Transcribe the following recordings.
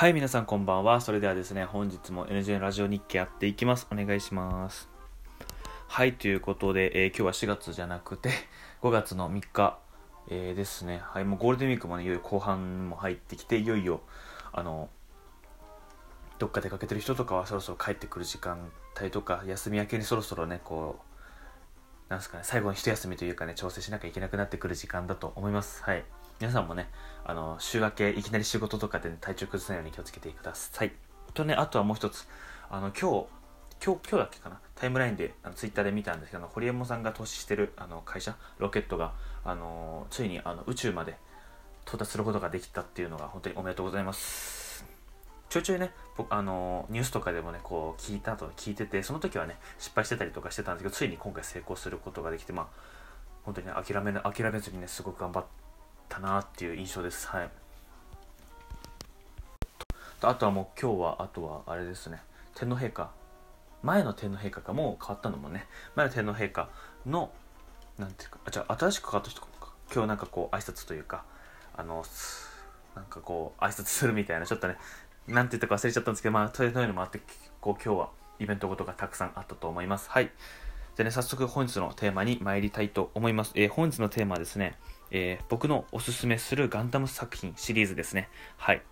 はい、皆さんこんばんは。それではですね、本日も NJ ラジオ日記やっていきます。お願いします。はい、ということで、えー今日は4月じゃなくて、5月の3日、えーですね。はい、もうゴールデンウィークもね、いよいよ後半も入ってきて、いよいよ、あの、どっか出かけてる人とかはそろそろ帰ってくる時間帯とか、休み明けにそろそろね、こう、なんすかね、最後の一休みというかね、調整しなきゃいけなくなってくる時間だと思います。はい。皆さんもね、あの、週明け、いきなり仕事とかで、ね、体調崩さないように気をつけてください。とね、あとはもう一つ、あの、今日、今日、今日だっけかな、タイムラインで、あのツイッターで見たんですけど、堀江門さんが投資してる、あの、会社、ロケットが、あの、ついに、あの、宇宙まで到達することができたっていうのが、本当におめでとうございます。ちょいちょいね、僕、あの、ニュースとかでもね、こう、聞いた後、聞いてて、その時はね、失敗してたりとかしてたんですけど、ついに今回成功することができて、まあ、本当にね、諦め、諦めずにね、すごく頑張ってたなっていう印象です。はい。あとはもう今日は、あとはあれですね、天皇陛下、前の天皇陛下がもう変わったのもね、前の天皇陛下の、なんていうか、あ、じゃ新しく変わった人か、今日なんかこう、挨拶というか、あの、なんかこう、挨拶するみたいな、ちょっとね、なんて言ったか忘れちゃったんですけど、まあ、そういうのもあって、こう、今日はイベントごとがたくさんあったと思います。はい。じゃあね、早速本日のテーマに参りたいと思います。えー本日のテーマはですね、えー僕のおすすめするガンダム作品シリーズですね。はい。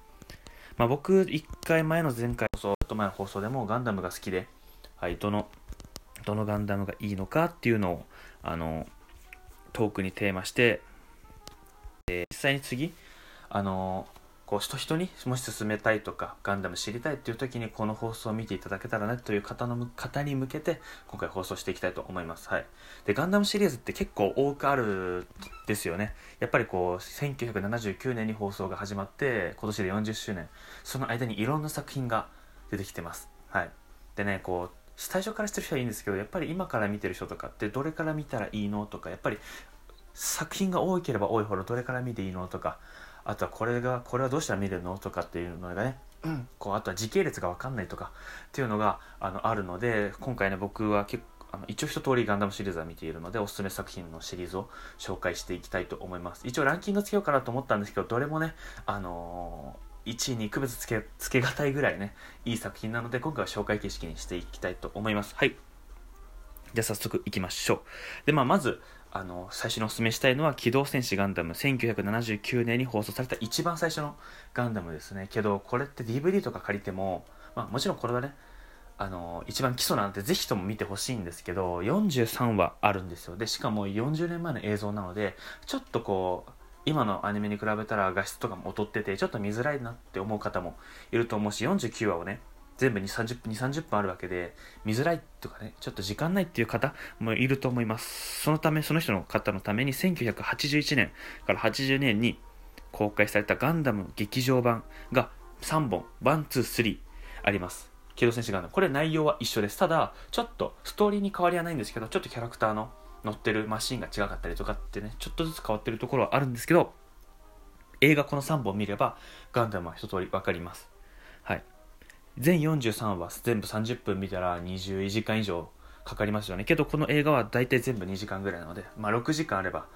まあ、僕、1回前の前回放送、ちょっと前の放送でもガンダムが好きで、はい、どの、どのガンダムがいいのかっていうのを、あの、トークにテーマして、えー実際に次、あのこう人人にもし進めたいとかガンダム知りたいっていう時にこの放送を見ていただけたらねという方の方に向けて今回放送していきたいと思います。はい。で、ガンダムシリーズって結構多くあるんですよね。やっぱりこう、1979年に放送が始まって、今年で40周年。その間にいろんな作品が出てきてます。はい。でね、こう、最初から知ってる人はいいんですけど、やっぱり今から見てる人とかってどれから見たらいいのとか、やっぱり作品が多ければ多いほどどれから見ていいのとか、あとはこれが、これはどうしたら見れるの？とかっていうのがね、こうあとは時系列が分かんないとかっていうのがあのあるので今回ね僕は結構あの一応一通りガンダムシリーズは見ているのでおすすめ作品のシリーズを紹介していきたいと思います。一応ランキングつけようかなと思ったんですけどどれもねあのー1位に区別つけつけがたいぐらいねいい作品なので今回は紹介形式にしていきたいと思います。はい。じゃあ早速いきましょう。でまあまずあの最初にお勧めしたいのは「機動戦士ガンダム」1979年に放送された一番最初のガンダムですね。けどこれって DVD とか借りても、まあ、もちろんこれはねあの一番基礎なんでぜひとも見てほしいんですけど43話あるんですよ。でしかも40年前の映像なのでちょっとこう今のアニメに比べたら画質とかも劣っててちょっと見づらいなって思う方もいると思うし49話をね全部2 30分2 30分あるわけで見づらいとかねちょっと時間ないっていう方もいると思います。そのためその人の方のために1981年から80年に公開されたガンダム劇場版が3本123あります。機動戦士ガンダム。これ内容は一緒です。ただちょっとストーリーに変わりはないんですけどちょっとキャラクターの乗ってるマシンが違かったりとかってねちょっとずつ変わってるところはあるんですけど映画この3本見ればガンダムは一通り分かります。全43話全部30分見たら20時間以上かかりますよね。けどこの映画は大体全部2時間ぐらいなので、まあ、6時間あれば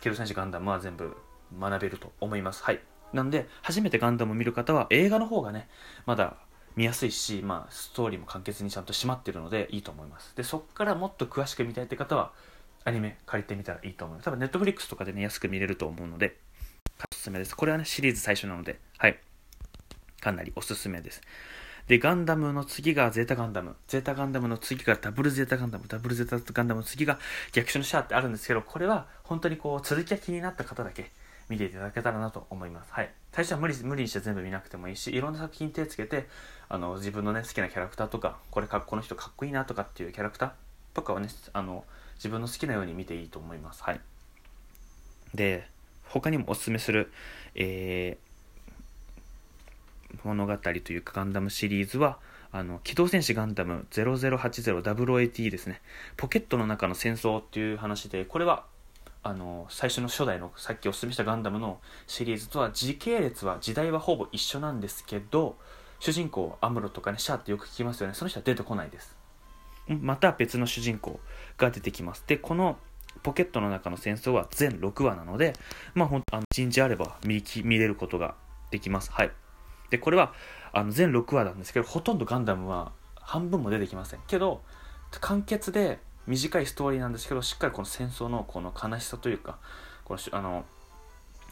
機動戦士ガンダムは全部学べると思います。はい。なんで初めてガンダムを見る方は映画の方がねまだ見やすいし、まあ、ストーリーも簡潔にちゃんと締まってるのでいいと思います。でそっからもっと詳しく見たいって方はアニメ借りてみたらいいと思います。多分ネットフリックスとかでね安く見れると思うのでおすすめです。これはねシリーズ最初なのではい。かなりおすすめです。で、ガンダムの次がゼータガンダム。ゼータガンダムの次がダブルゼータガンダム。ダブルゼータガンダムの次が逆襲のシャアってあるんですけど、これは本当にこう、続きが気になった方だけ見ていただけたらなと思います。はい。最初は無理無理にして全部見なくてもいいし、いろんな作品手つけて、あの、自分のね、好きなキャラクターとか、これかこの人かっこいいなとかっていうキャラクターとかはね、あの、自分の好きなように見ていいと思います。はい。で、他にもおすすめする、えー、物語というかガンダムシリーズはあの機動戦士ガンダム 0080-00AT ですね。ポケットの中の戦争っていう話でこれはあの最初の初代のさっきお勧めしたガンダムのシリーズとは時系列は時代はほぼ一緒なんですけど主人公アムロとかねシャアってよく聞きますよね。その人は出てこないです。また別の主人公が出てきます。でこのポケットの中の戦争は全6話なのでまあほんあの一日あれば見き見れることができます。はい。でこれはあの全6話なんですけどほとんどガンダムは半分も出てきません。けど簡潔で短いストーリーなんですけどしっかりこの戦争のこの悲しさというかこのあの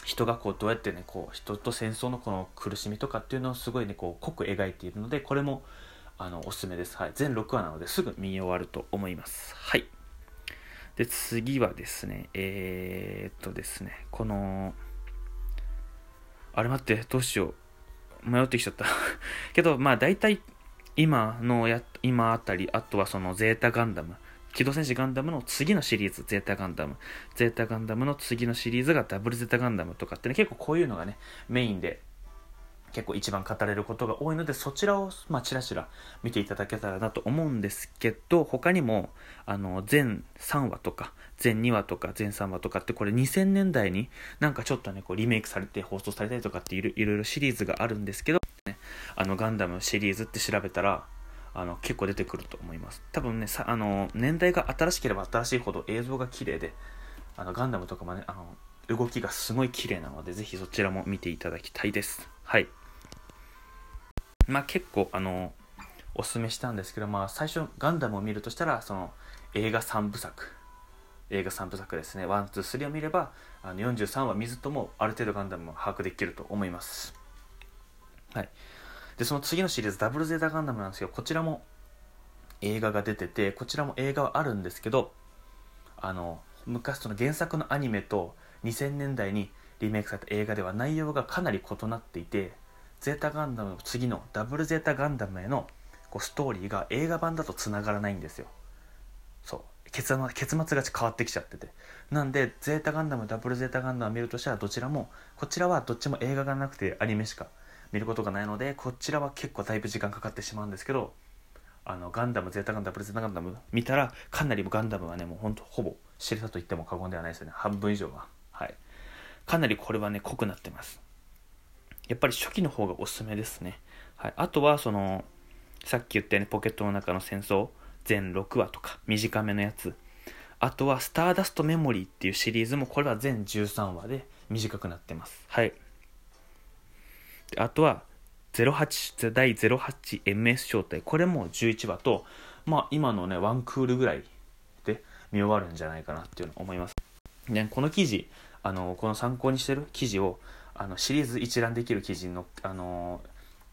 人がこうどうやってねこう人と戦争のこの苦しみとかっていうのをすごいねこう濃く描いているのでこれもあのおすすめです、はい、全6話なのですぐ見終わると思います。はい。で次はですねえー、っとですねこのあれ待ってどうしよう。迷ってきちゃった けどまあ大体今のや今あたりあとはそのゼータガンダム機動戦士ガンダムの次のシリーズ、ゼータガンダム。ゼータガンダムの次のシリーズがダブルゼータガンダムとかってね、結構こういうのがね、メインで結構一番語れることが多いので、そちらを、まあ、ちらちら見ていただけたらなと思うんですけど、他にも、あの、全3話とか、全2話とか、全3話とかって、これ2000年代になんかちょっとね、こうリメイクされて放送されたりとかっていろいろシリーズがあるんですけど、ね、あの、ガンダムシリーズって調べたら、あの結構出てくると思います。多分ねさあの年代が新しければ新しいほど映像が綺麗であのガンダムとかもねあの動きがすごい綺麗なのでぜひそちらも見ていただきたいです。はい。まあ結構あのおすすめしたんですけどまあ最初ガンダムを見るとしたらその映画3部作。映画3部作ですね。123を見ればあの43話見ずともある程度ガンダムを把握できると思います。はい。で、その次のシリーズ、ダブルゼータガンダムなんですけど、こちらも映画が出てて、こちらも映画はあるんですけど、あの、昔その原作のアニメと2000年代にリメイクされた映画では内容がかなり異なっていて、ゼータガンダムの次のダブルゼータガンダムへのこうストーリーが映画版だと繋がらないんですよ。そう。結末結末が変わってきちゃってて。なんで、ゼータガンダム、ダブルゼータガンダムを見るとしたらどちらも、こちらはどっちも映画がなくてアニメしか見ることがないのでこちらは結構だいぶ時間かかってしまうんですけどあのガンダムゼータガンダムプレゼンタガンダム見たらかなりガンダムはねもうほんとほぼ知れたと言っても過言ではないですよね半分以上ははいかなりこれはね濃くなってますやっぱり初期の方がおすすめですね、はい、あとはそのさっき言ったようにポケットの中の戦争全6話とか短めのやつ。あとはスターダストメモリーっていうシリーズもこれは全13話で短くなってます。はい。あとは08第 08MS 招待。これも11話とまあ今のねワンクールぐらいで見終わるんじゃないかなっていうの思います。ねこの記事あのこの参考にしてる記事をあのシリーズ一覧できる記事のあの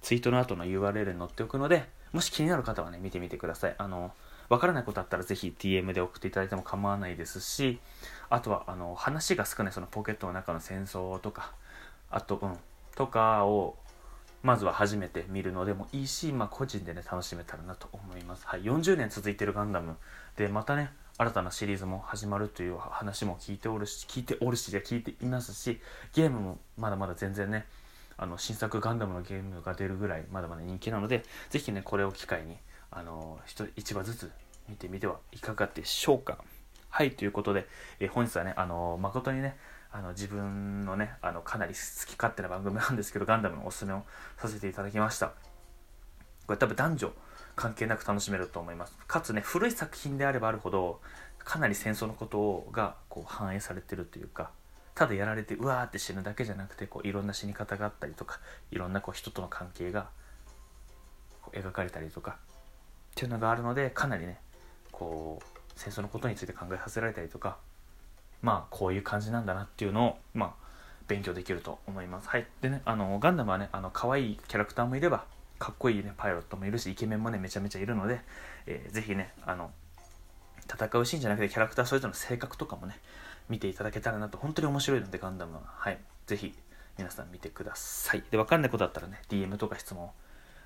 ツイートの後の URL に載っておくのでもし気になる方はね見てみてください。あのわからないことあったらぜひ DM で送っていただいても構わないですしあとはあの話が少ないそのポケットの中の戦争とかあとうんとかをまずは初めて見るのでもいいし、まあ、個人でね楽しめたらなと思います、はい、40年続いてるガンダムでまたね新たなシリーズも始まるという話も聞いておるし聞いておるしじゃ聞いていますしゲームもまだまだ全然ねあの新作ガンダムのゲームが出るぐらいまだまだ人気なのでぜひねこれを機会にあの1話ずつ見てみてはいかがでしょうか。はいということで、え本日はねあの誠にねあの自分のねあのかなり好き勝手な番組なんですけどガンダムのおすすめをさせていただきました。これ多分男女関係なく楽しめると思いますかつね古い作品であればあるほどかなり戦争のことがこう反映されてるというかただやられてうわーって死ぬだけじゃなくてこういろんな死に方があったりとかいろんなこう人との関係が描かれたりとかっていうのがあるのでかなりねこう戦争のことについて考えさせられたりとかまあこういう感じなんだなっていうのをまあ勉強できると思います。はい。でね、あの、ガンダムはね、あの、可愛いキャラクターもいれば、かっこいいね、パイロットもいるし、イケメンもね、めちゃめちゃいるので、えー、ぜひね、あの、戦うシーンじゃなくて、キャラクターそれぞれの性格とかもね、見ていただけたらなと、本当に面白いので、ガンダムは。はい。ぜひ、皆さん見てください。で、わかんないことだったらね、DM とか質問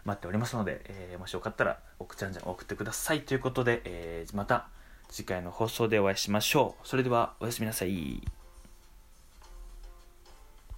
待っておりますので、えー、もしよかったら、奥ちゃんじゃん送ってください。ということで、えー、また、次回の放送でお会いしましょう。それではおやすみなさい。